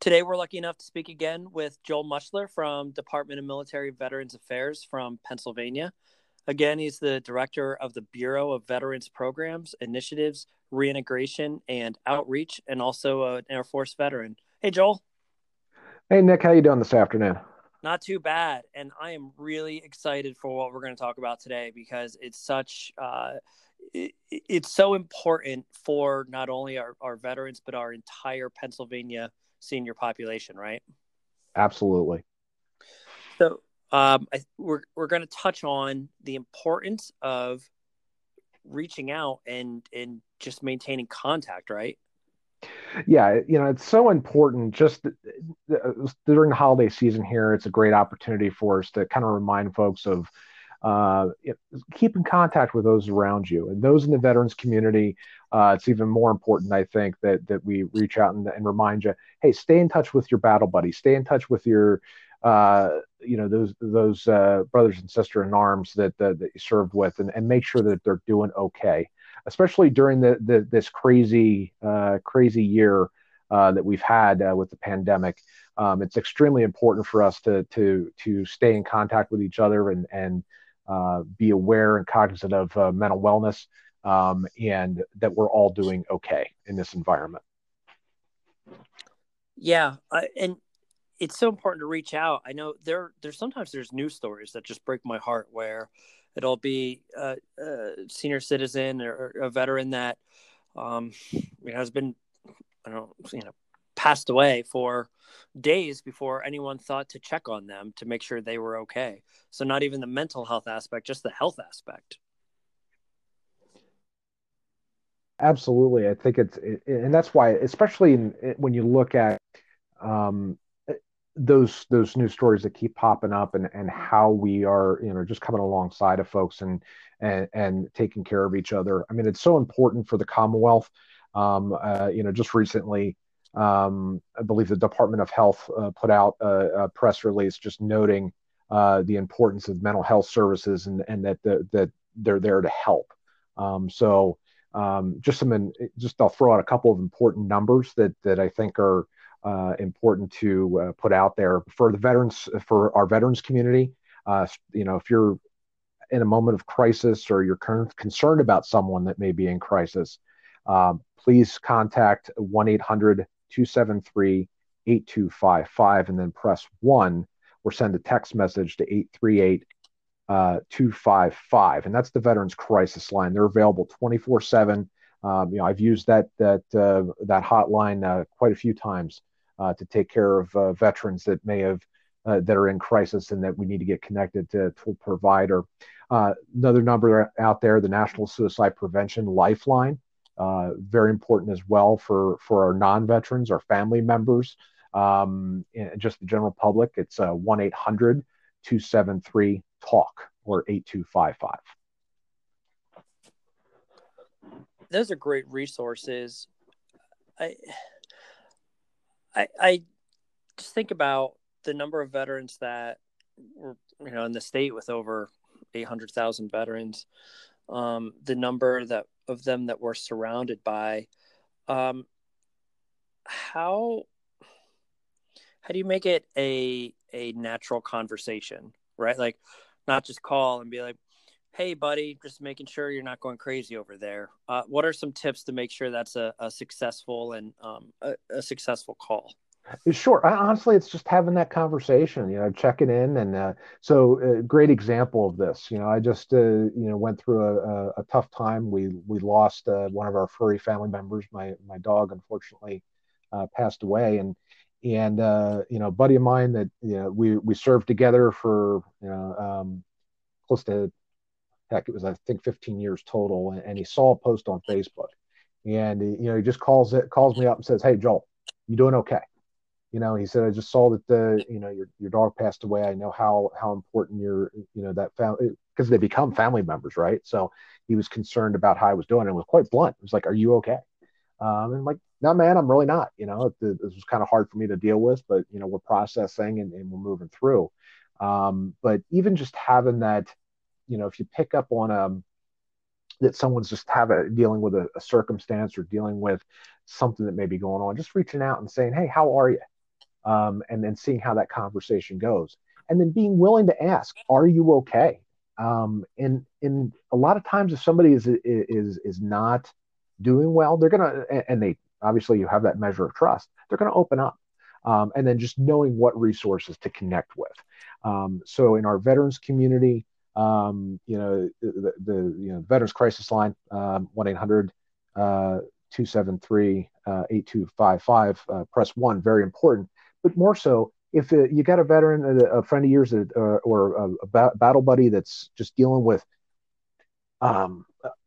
Today, we're lucky enough to speak again with Joel Mutschler from Department of Military Veterans Affairs from Pennsylvania. Again, he's the director of the Bureau of Veterans Programs, Initiatives, Reintegration, and Outreach, and also an Air Force veteran. Hey, Joel. Hey, Nick. How you doing this afternoon? Not too bad, and I am really excited for what we're going to talk about today because it's such uh, it's so important for not only our, our veterans but our entire Pennsylvania senior population, right? Absolutely. So um, I, we're we're going to touch on the importance of reaching out and and just maintaining contact, right? Yeah, you know, it's so important. Just during the holiday season here, it's a great opportunity for us to kind of remind folks of uh, keep in contact with those around you and those in the veterans community. Uh, it's even more important, I think, that that we reach out and, and, remind you, hey, stay in touch with your battle buddy, stay in touch with your, uh, you know, those those uh, brothers and sisters in arms that, that, you served with, and, and make sure that they're doing okay, especially during the, the this crazy uh, crazy year uh, that we've had with the pandemic. Um, it's extremely important for us to to to stay in contact with each other and and uh, be aware and cognizant of uh, mental wellness, um, and that we're all doing okay in this environment. Yeah, and it's so important to reach out. I know there there's sometimes there's news stories that just break my heart where it'll be a, a senior citizen or a veteran that um, you know, has been I don't you know passed away for days before anyone thought to check on them to make sure they were okay. So not even the mental health aspect, just the health aspect. Absolutely, I think it's, it, and that's why, especially in, when you look at um, those those news stories that keep popping up, and and how we are, you know, just coming alongside of folks and and and taking care of each other. I mean, it's so important for the Commonwealth. Um, uh, you know, just recently, um, I believe the Department of Health uh, put out a, a, press release just noting uh, the importance of mental health services and, and that the, that they're there to help. Um, so um, just some just I'll throw out a couple of important numbers that that I think are uh, important to uh, put out there for the veterans for our veterans community. Uh, you know, if you're in a moment of crisis or you're concerned about someone that may be in crisis, um, please contact 1 800 273 8255 and then press 1 or send a text message to 838 uh, 255 and that's the veterans crisis line. They're available 24 7 um, you know i've used that that uh, that hotline uh, quite a few times uh, to take care of uh, veterans that may have that are in crisis and that we need to get connected to, to a provider. Another number out there the national suicide prevention lifeline very important as well for for our non-veterans, our family members, um, just the general public. It's uh, one 800 273 talk or 8255. Those are great resources. I, I, I just think about the number of veterans that were, you know, in the state with over 800,000 veterans, um, the number that of them that we're surrounded by um, how how do you make it a a natural conversation right like not just call and be like hey buddy just making sure you're not going crazy over there uh, what are some tips to make sure that's a, a successful and um, a, a successful call Sure. Honestly, it's just having that conversation, you know, checking in. And uh, so, a uh, great example of this, you know, I just, uh, you know, went through a, a, tough time. We we lost uh, one of our furry family members. My my dog, unfortunately, passed away. And and uh, you know, buddy of mine that you know we we served together for you know um, close to heck, it was I think 15 years total. And, and he saw a post on Facebook, and he, you know, he just calls it calls me up and says, "Hey, Joel, you doing okay?" you know he said i just saw that the you know your, your dog passed away i know how how important your you know that family because they become family members right so he was concerned about how i was doing and was quite blunt it was like are you okay um, and like no man i'm really not you know this was kind of hard for me to deal with but you know we're processing and, and we're moving through. Um, but even just having that you know if you pick up on a um, that someone's just have a dealing with a, a circumstance or dealing with something that may be going on just reaching out and saying hey how are you? Um, and then seeing how that conversation goes, and then being willing to ask, "Are you okay?" Um, and in a lot of times, if somebody is is is not doing well, they're gonna and they obviously you have that measure of trust. They're gonna open up, um, and then just knowing what resources to connect with. Um, so in our veterans community, um, you know the, the, you know Veterans Crisis Line um, one eight hundred. Uh, 273 uh, 8255 uh, press one very important but more so if uh, you got a veteran, a, a friend of yours, that, uh, or a, a ba- battle buddy that's just dealing with um,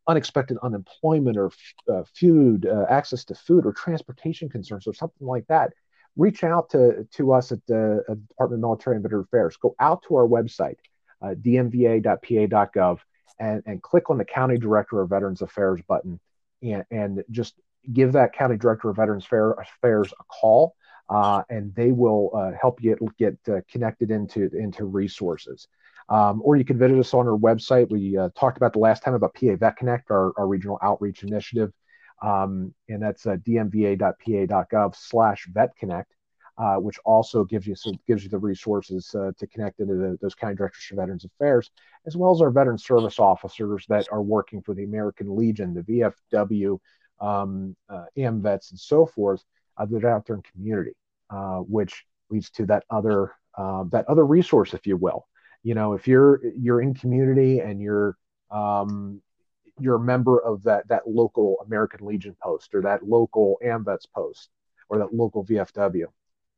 unexpected unemployment or uh, food uh, access to food or transportation concerns or something like that, reach out to to us at the Department of Military and Veteran Affairs. Go out to our website, uh, dmva.pa.gov, and and click on the County Director of Veterans Affairs button, and and just give that County Director of Veterans Affairs a call uh, and they will uh, help you get, get uh, connected into into resources. Um, or you can visit us on our website. We uh, talked about the last time about PA Vet Connect, our, our regional outreach initiative, um, and that's uh, dmva.pa.gov slash vetconnect, uh, which also gives you some, gives you the resources to connect into the, those county directors for Veterans Affairs, as well as our veteran service officers that are working for the American Legion, the VFW, um, AMVETS, and so forth uh, that are out there in community. Uh, which leads to that other uh, that other resource, if you will. You know, if you're you're in community and you're um, you're a member of that that local American Legion post or that local AMVETS post or that local VFW,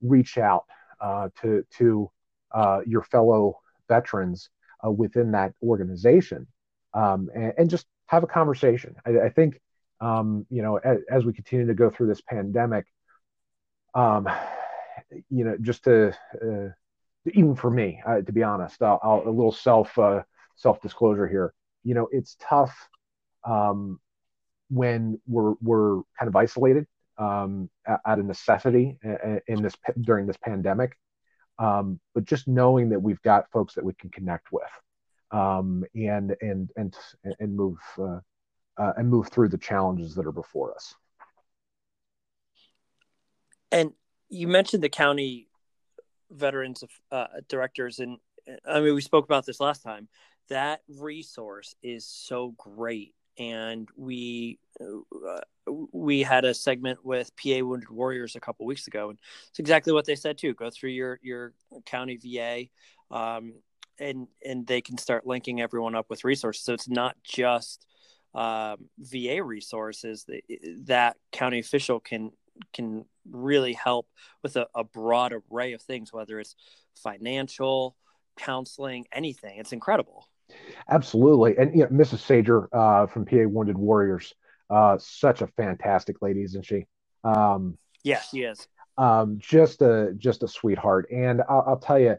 reach out uh, to to uh, your fellow veterans uh, within that organization um, and, and, just have a conversation. I, I think um, you know as, as, we continue to go through this pandemic. Um, you know, just to uh, even for me, uh, to be honest, I'll, I'll, a little self uh, self disclosure here. You know, it's tough um, when we're we're kind of isolated um, out of necessity in this during this pandemic. Um, but just knowing that we've got folks that we can connect with um, and and and and move uh, uh, and move through the challenges that are before us. And you mentioned the county veterans uh, directors, and I mean we spoke about this last time. That resource is so great, and we uh, we had a segment with PA Wounded Warriors a couple weeks ago, and it's exactly what they said too. Go through your your county VA. Um, and and they can start linking everyone up with resources. So it's not just um, VA resources that that county official can can really help with a, a broad array of things, whether it's financial, counseling, anything. It's incredible. Absolutely. And you know, Mrs. Sager uh, from PA Wounded Warriors, uh, such a fantastic lady, isn't she? Um, yes, she is. Um, just a just a sweetheart. And I'll, I'll tell you,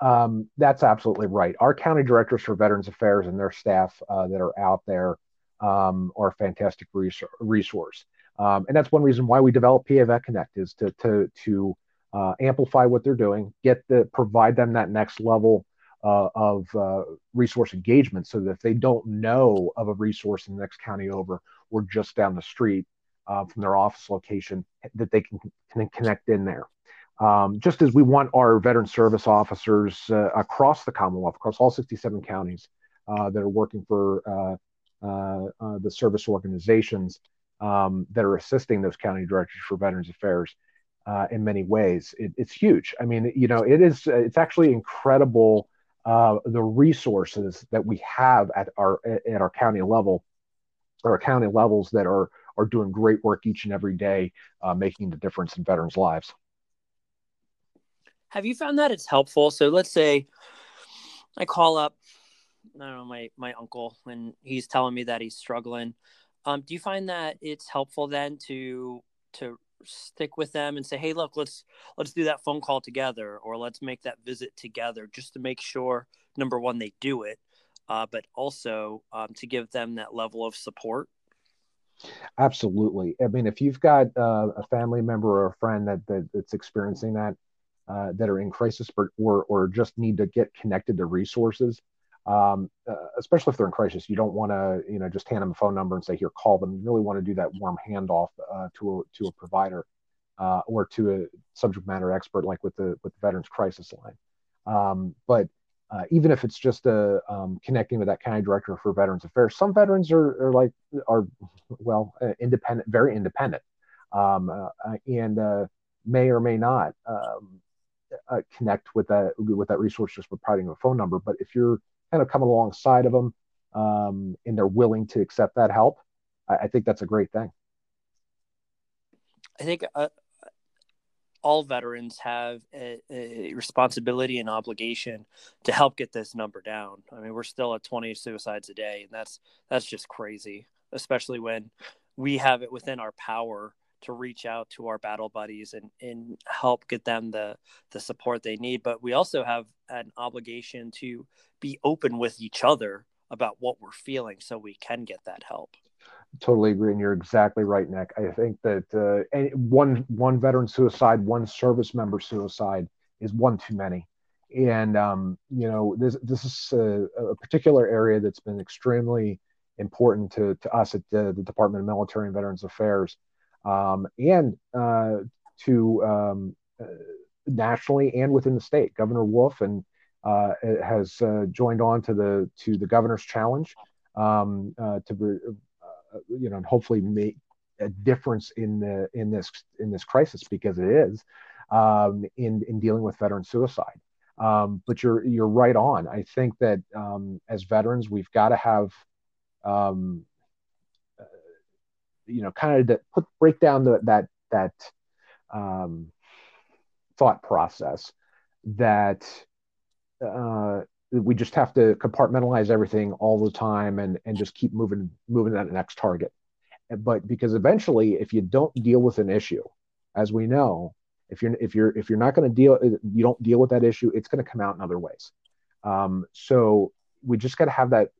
um, that's absolutely right. Our county directors for Veterans Affairs and their staff uh, that are out there um, are a fantastic resource. Um, and that's one reason why we developed PA Vet Connect is to to to uh, amplify what they're doing, get the provide them that next level uh, of uh, resource engagement, so that if they don't know of a resource in the next county over or just down the street uh, from their office location, that they can, can connect in there. Um, just as we want our veteran service officers uh, across the Commonwealth, across all 67 counties uh, that are working for the service organizations um, that are assisting those county directors for Veterans Affairs uh, in many ways. It, it's huge. I mean, you know, it is. It's actually incredible uh, the resources that we have at our at our county level, or county levels that are are doing great work each and every day, uh, making the difference in veterans' lives. Have you found that it's helpful? So let's say I call up, I don't know, my my uncle, and he's telling me that he's struggling um, do you find that it's helpful then to to stick with them and say, hey, look, let's let's do that phone call together, or let's make that visit together, just to make sure number one they do it, uh, but also um, to give them that level of support. Absolutely. I mean, if you've got uh, a family member or a friend that, that that's experiencing that, uh, that are in crisis, or or just need to get connected to resources, um, uh, especially if they're in crisis. You don't want to, you know, just hand them a phone number and say, "Here, call them." You really want to do that warm handoff uh, to a to a provider. uh, or to a subject matter expert like with the with the Veterans Crisis Line. Um, but uh, even if it's just a um, connecting with that county director for Veterans Affairs, some veterans are, are like are well uh, independent, very independent, um, uh, and uh, may or may not um, uh, connect with that with that resource just providing a phone number. But if you're kind of coming alongside of them um, and they're willing to accept that help, I, I think that's a great thing. I think uh, all veterans have a, a, responsibility and obligation to help get this number down. I mean, we're still at 20 suicides a day, and that's that's just crazy, especially when we have it within our power to reach out to our battle buddies and, and help get them the the support they need. But we also have an obligation to be open with each other about what we're feeling so we can get that help totally agree, and you're exactly right, Nick. I think that uh, any, one one veteran suicide, one service member suicide is one too many. And um, you know, this this is a, a, particular area that's been extremely important to, to us at the, the Department of Military and Veterans Affairs, um, and uh, to um, uh, nationally and within the state. Governor Wolf and uh, has uh, joined on to the to the governor's challenge um, to you know, and hopefully make a difference in the in this in this crisis because it is um, in in dealing with veteran suicide. Um, but you're you're right on. I think that um, as veterans, we've got to have um, you know kind of put break down the, that that um, thought process that uh, we just have to compartmentalize everything all the time and and just keep moving moving to that next target. But because eventually if you don't deal with an issue as we know if you're if you're if you're not going to deal you don't deal with that issue it's going to come out in other ways. Um, so we just got to have that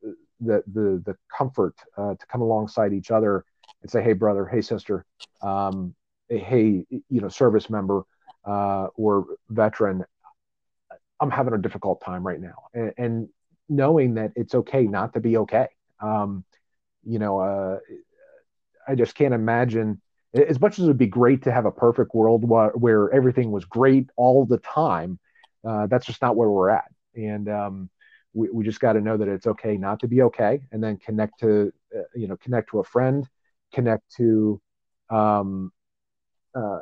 the the the comfort uh, to come alongside each other and say hey brother hey sister um, hey you know service member uh, or veteran I'm having a difficult time right now, and, and knowing that it's okay not to be okay. Um, you know, uh, I just can't imagine. As much as it would be great to have a perfect world where, everything was great all the time, uh, that's just not where we're at. And um, we, we just got to know that it's okay not to be okay, and then connect to, uh, you know, connect to a friend, connect to, um, uh,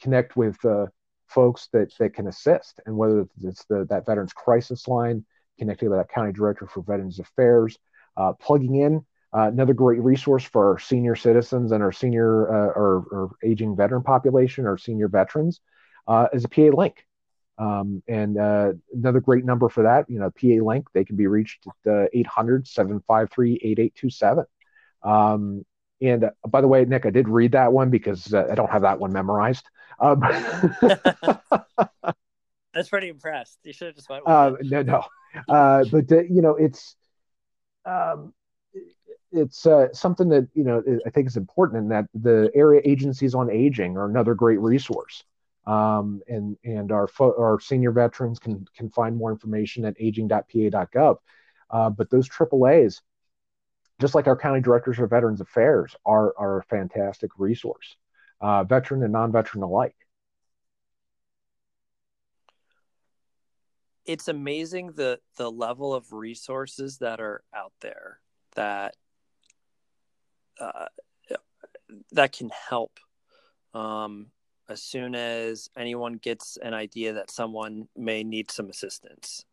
connect with uh, folks that that can assist, and whether it's the that Veterans Crisis Line, connecting with that county director for Veterans Affairs, uh, plugging in uh, another great resource for our senior citizens and our senior uh, or, or, aging veteran population, or senior veterans, uh, is a PA link. Um, and another great number for that, you know, PA link, they can be reached at 800 753 8827. Um, and uh, by the way, Nick, I did read that one because uh, I don't have that one memorized. Um, That's pretty impressed. You should have just went. Uh, no, no, uh, but uh, you know, it's um, it's uh, something that you know I think is important, in that the area agencies on aging are another great resource. Um, and and our fo- our senior veterans can can find more information at aging.pa.gov. Uh, but those AAA's just like our county directors of veterans affairs are, are a fantastic resource, uh, veteran and non-veteran alike. It's amazing the the level of resources that are out there that uh, that can help. Um, as soon as anyone gets an idea that someone may need some assistance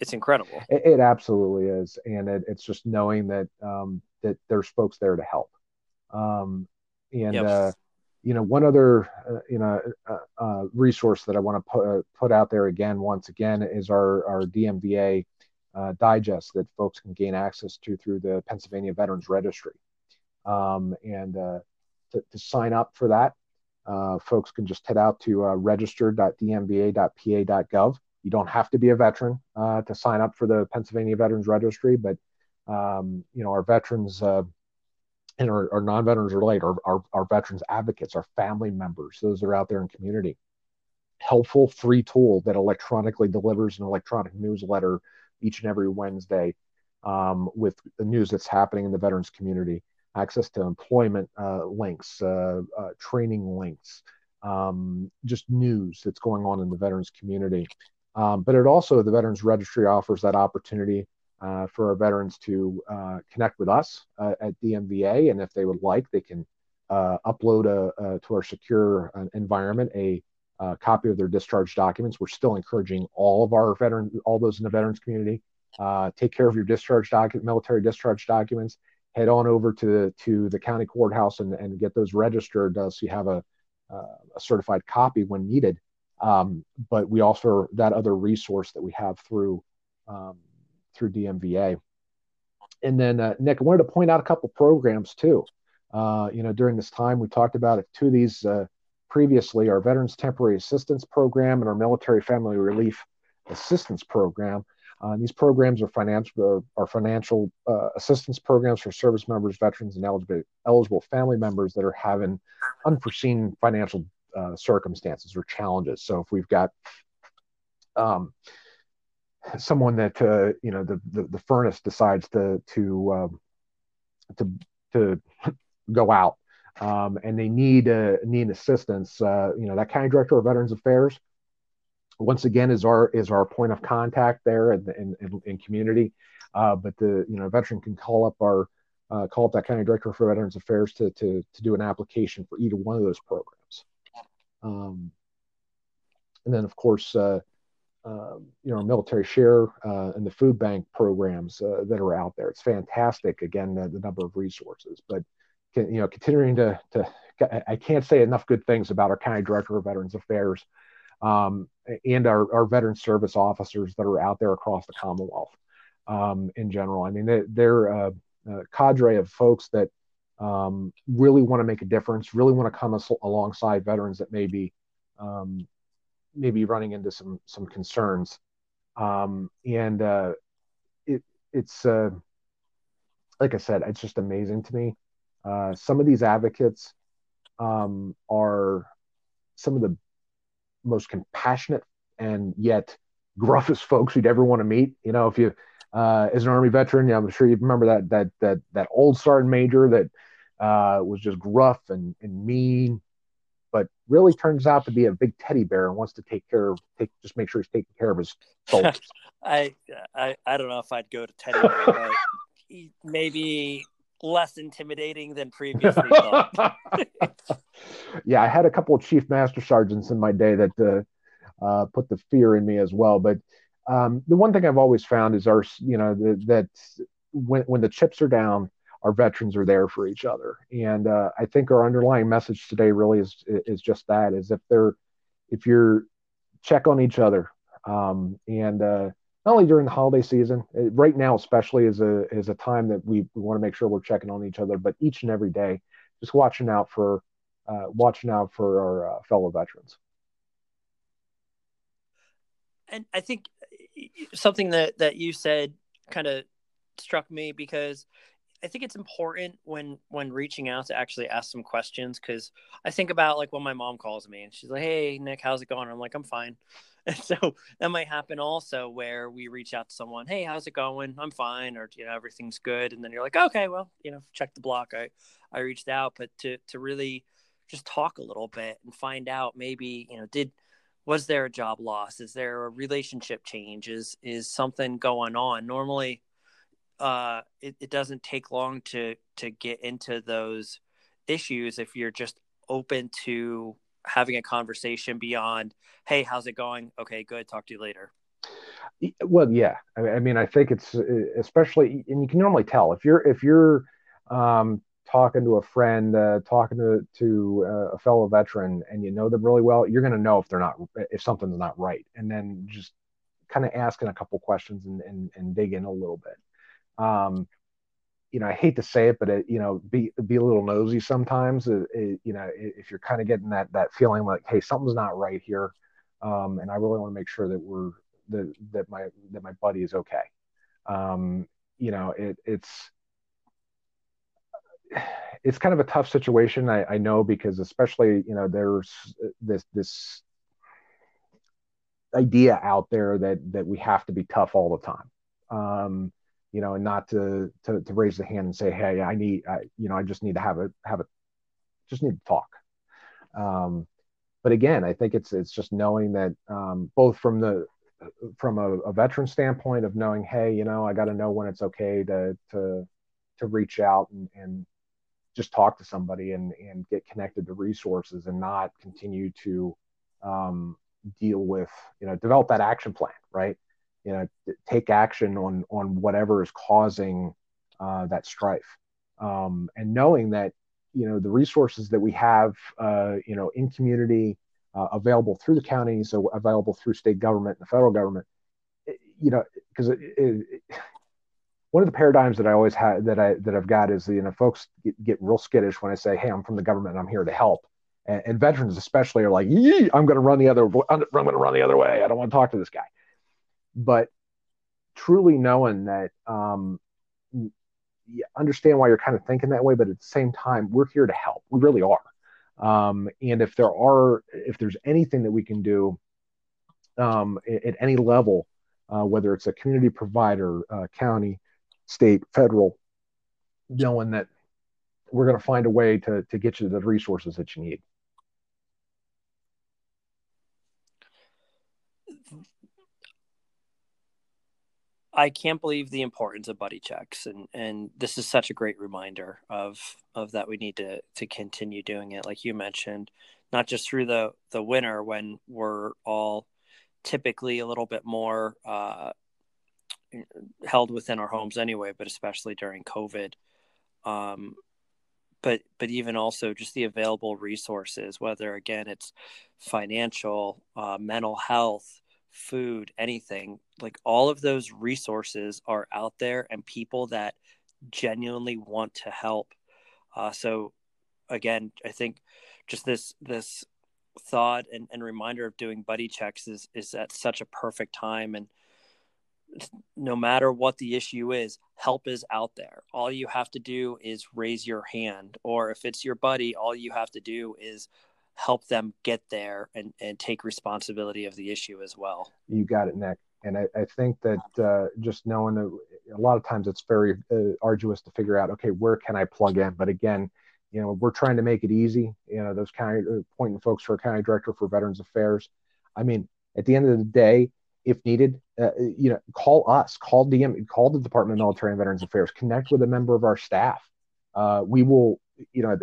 it's incredible. It, it absolutely is, and it, it's just knowing that um, that there's folks there to help. Um, and yep. uh, you know, one other uh, you know uh, uh resource that I want to put uh, put out there again, once again, is our our DMVA uh, digest that folks can gain access to through the Pennsylvania Veterans Registry. Um, and to, to, sign up for that, folks can just head out to register.dmva.pa.gov you don't have to be a veteran uh, to sign up for the Pennsylvania Veterans Registry, but um, you know our veterans uh, and our, our, non-veterans are late. Our, our, our veterans advocates, our family members, those that are out there in community. Helpful free tool that electronically delivers an electronic newsletter each and every Wednesday um, with the news that's happening in the veterans community. access to employment uh, links, uh, uh, training links, um, just news that's going on in the veterans community. Um, but it also, the Veterans Registry offers that opportunity uh, for our veterans to uh, connect with us uh, at DMVA. And if they would like, they can upload a, a, to our secure environment a copy of their discharge documents. We're still encouraging all of our veterans, all those in the veterans community, take care of your discharge document, military discharge documents head on over to the to the county courthouse and, and get those registered uh, so you have a, uh, a certified copy when needed. Um, but we offer that other resource that we have through um, through DMVA. And then uh, Nick, I wanted to point out a couple programs too. Uh, you know, during this time, we talked about two of these uh, previously: our Veterans Temporary Assistance Program and our Military Family Relief Assistance Program. Uh, these programs are financial are, are financial uh, assistance programs for service members, veterans, and eligible eligible family members that are having unforeseen financial uh, circumstances or challenges. So if we've got um, someone that uh, you know the, the, the furnace decides to to um, to to go out um, and they need uh, need assistance, uh, you know that county director of Veterans Affairs once again is our is our point of contact there in in, in, community. Uh, but the you know veteran can call up our uh, call up that county director for Veterans Affairs to to to do an application for either one of those programs. Um, and then of course. Uh, uh, you know, our military share uh, and the food bank programs uh, that are out there. It's fantastic. Again, the, the number of resources, but can, you know, continuing to to I can't say enough good things about our county director of Veterans Affairs um, and our, our veteran service officers that are out there across the Commonwealth um, in general. I mean, they, they're a, a, cadre of folks that um, really want to make a difference, really want to come as, alongside veterans that may be um, maybe running into some some concerns. Um, and uh, it, it's uh, like I said, it's just amazing to me. Uh, some of these advocates um, are some of the most compassionate and yet gruffest folks you'd ever want to meet. You know, if you, uh, as an Army veteran, I'm sure you remember that that that that old sergeant major that uh, was just gruff and, and mean, but really turns out to be a big teddy bear and wants to take care of, take just make sure he's taking care of his soldiers. I, I I don't know if I'd go to teddy bear, but maybe less intimidating than previously thought. yeah, I had a couple of chief master sergeants in my day that uh, uh, put the fear in me as well. But um, the one thing I've always found is our, you know, the, that when when the chips are down, our veterans are there for each other. And uh, I think our underlying message today really is is just that: is if they're if you're check on each other um, and uh, not only during the holiday season, uh, right now especially is a is a time that we, we want to make sure we're checking on each other, but each and every day, just watching out for uh, watching out for our uh, fellow veterans. And I think something that that you said kind of struck me because I think it's important when when reaching out to actually ask some questions because I think about like when my mom calls me and she's like, "Hey Nick, how's it going?" I'm like, "I'm fine." And so that might happen also where we reach out to someone, hey, how's it going? I'm fine, or you know, everything's good. And then you're like, okay, well, you know, check the block. I I reached out, but to to really just talk a little bit and find out maybe, you know, did was there a job loss? Is there a relationship change? Is is something going on? Normally uh it, it doesn't take long to to get into those issues if you're just open to having a conversation beyond, hey, how's it going? Okay, good. Talk to you later. Well, yeah. I mean, I think it's uh, especially, and you can normally tell if you're if you're um, talking to a friend, uh, talking to to uh, a fellow veteran, and you know them really well, you're going to know if they're not if something's not right, and then just kind of asking a couple questions and, and and dig in a little bit. Um, you know, I hate to say it, but it, you know, be be a little nosy sometimes. It, it, you know, if you're kind of getting that that feeling like, hey, something's not right here, um, and I really want to make sure that we're that that my that my buddy is okay. Um, you know, it, it's it's kind of a tough situation. I, I know because especially you know there's this this idea out there that that we have to be tough all the time. Um, you know, and not to to, to raise the hand and say, hey, I need, I, you know, I just need to have a have a just need to talk. Um, but again, I think it's it's just knowing that um, both from the from a, a, veteran standpoint of knowing, hey, you know, I got to know when it's okay to to to reach out and, and just talk to somebody and and get connected to resources and not continue to um, deal with you know develop that action plan, right? You know, take action on on whatever is causing uh, that strife, um, and knowing that you know the resources that we have uh, you know in community uh, available through the county so available through state government and the federal government you know because one of the paradigms that i always had that i that i've got is you know folks get, get real skittish when i say hey i'm from the government i'm here to help. And, and veterans especially are like i'm going to run the other i'm going to run the other way. I don't want to talk to this guy but truly knowing that um, understand why you're kind of thinking that way, but at the same time, we're here to help. We really are. Um, and if there are, if there's anything that we can do um, at, at, any level, uh, whether it's a community provider, uh, county, state, federal, knowing that we're going to find a way to to get you the resources that you need. I can't believe the importance of buddy checks, and and this is such a great reminder of of that we need to to continue doing it, like you mentioned, not just through the the winter when we're all typically a little bit more uh, held within our homes anyway, but especially during COVID. Um, but but even also just the available resources, whether again it's financial, uh, mental health, food, anything, like all of those resources are out there and people that genuinely want to help. Uh, so again, I think just this this thought and, and reminder of doing buddy checks is is at such a perfect time and no matter what the issue is, help is out there. All you have to do is raise your hand. Or if it's your buddy, all you have to do is help them get there and, and take responsibility of the issue as well. You got it, Nick. And I, I think that uh, just knowing that a lot of times it's very uh, arduous to figure out, okay, where can I plug in? But again, you know, we're trying to make it easy. You know, those county uh, pointing folks for a county director for Veterans Affairs. I mean, at the end of the day, if needed, uh, you know, call us, call DM, call the Department of Military and Veterans Affairs, connect with a member of our staff. Uh, we will you know, at,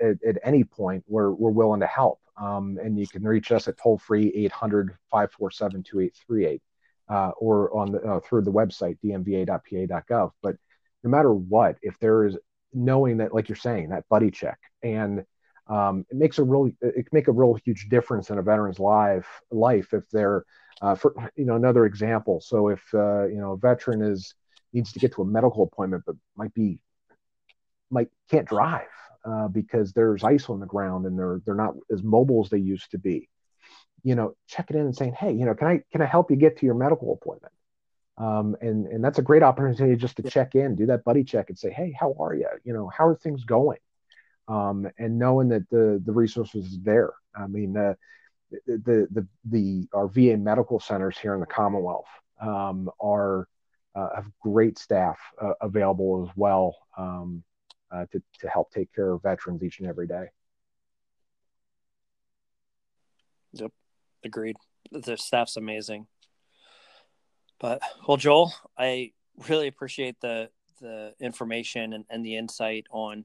at, at, any point, we're, we're willing to help. Um, and you can reach us at toll free 800 547 2838 uh, or on the, uh, through the website, dmva.pa.gov. But no matter what, if there is knowing that, like you're saying, that buddy check and um, it makes a really, it make a real huge difference in a veteran's life, life if they're, uh, for, you know, another example. So if, uh, you know, a veteran is, needs to get to a medical appointment, but might be might can't drive uh, because there's ice on the ground and they're they're not as mobile as they used to be. You know, checking in and saying, hey, you know, can I can I help you get to your medical appointment? Um, and and that's a great opportunity just to check in, do that buddy check, and say, hey, how are you? You know, how are things going? Um, and knowing that the the resources is there. I mean, uh, the the the our VA medical centers here in the Commonwealth um, are uh, have great staff uh, available as well. Um, to, to help take care of veterans each and every day. Yep, agreed. The staff's amazing. But well, Joel, I really appreciate the the information and, and the insight on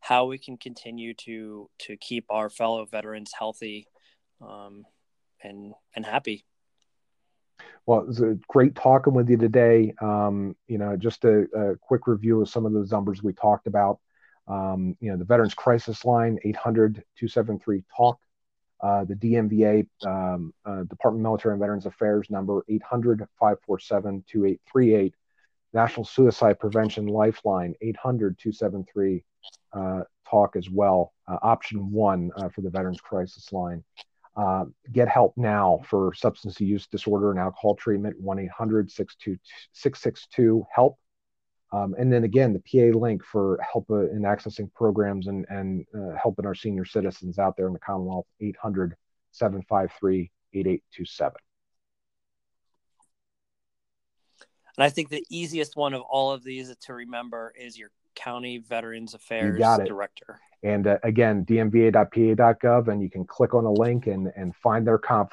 how we can continue to to keep our fellow veterans healthy um, and and happy. Well, it was a great talking with you today. Um, you know, just a, a, quick review of some of those numbers we talked about. Um, you know, the Veterans Crisis Line, 800 273 TALK. Uh, the DMVA, um, uh, Department of Military and Veterans Affairs number, 800 547 2838. National Suicide Prevention Lifeline, 800 273 uh, TALK as well. Uh, option one uh, for the Veterans Crisis Line. Uh, get help now for substance use disorder and alcohol treatment 1-800 662 help. Um, and then again the pa link for help uh, in accessing programs and, and uh, helping our senior citizens out there in the commonwealth 800 753 8827 And I think the easiest one of all of these to remember is your county veterans affairs director. And uh, again, dmva.pa.gov, and you can click on a link and, and find their com,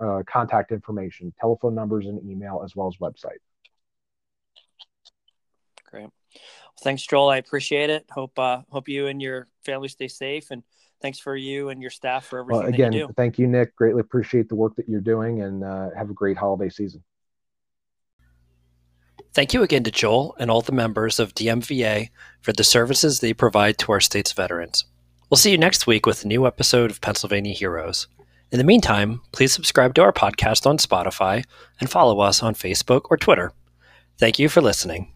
uh, contact information, telephone numbers, and email, as well as website. Great. Well, thanks, Joel. I appreciate it. Hope uh, hope you and your family stay safe, and thanks for you and your staff for everything. Well, again, thank you, Nick. Greatly appreciate the work that you're doing, and uh, have a great holiday season. Thank you again to Joel and all the members of DMVA for the services they provide to our state's veterans. We'll see you next week with a new episode of Pennsylvania Heroes. In the meantime, please subscribe to our podcast on Spotify and follow us on Facebook or Twitter. Thank you for listening.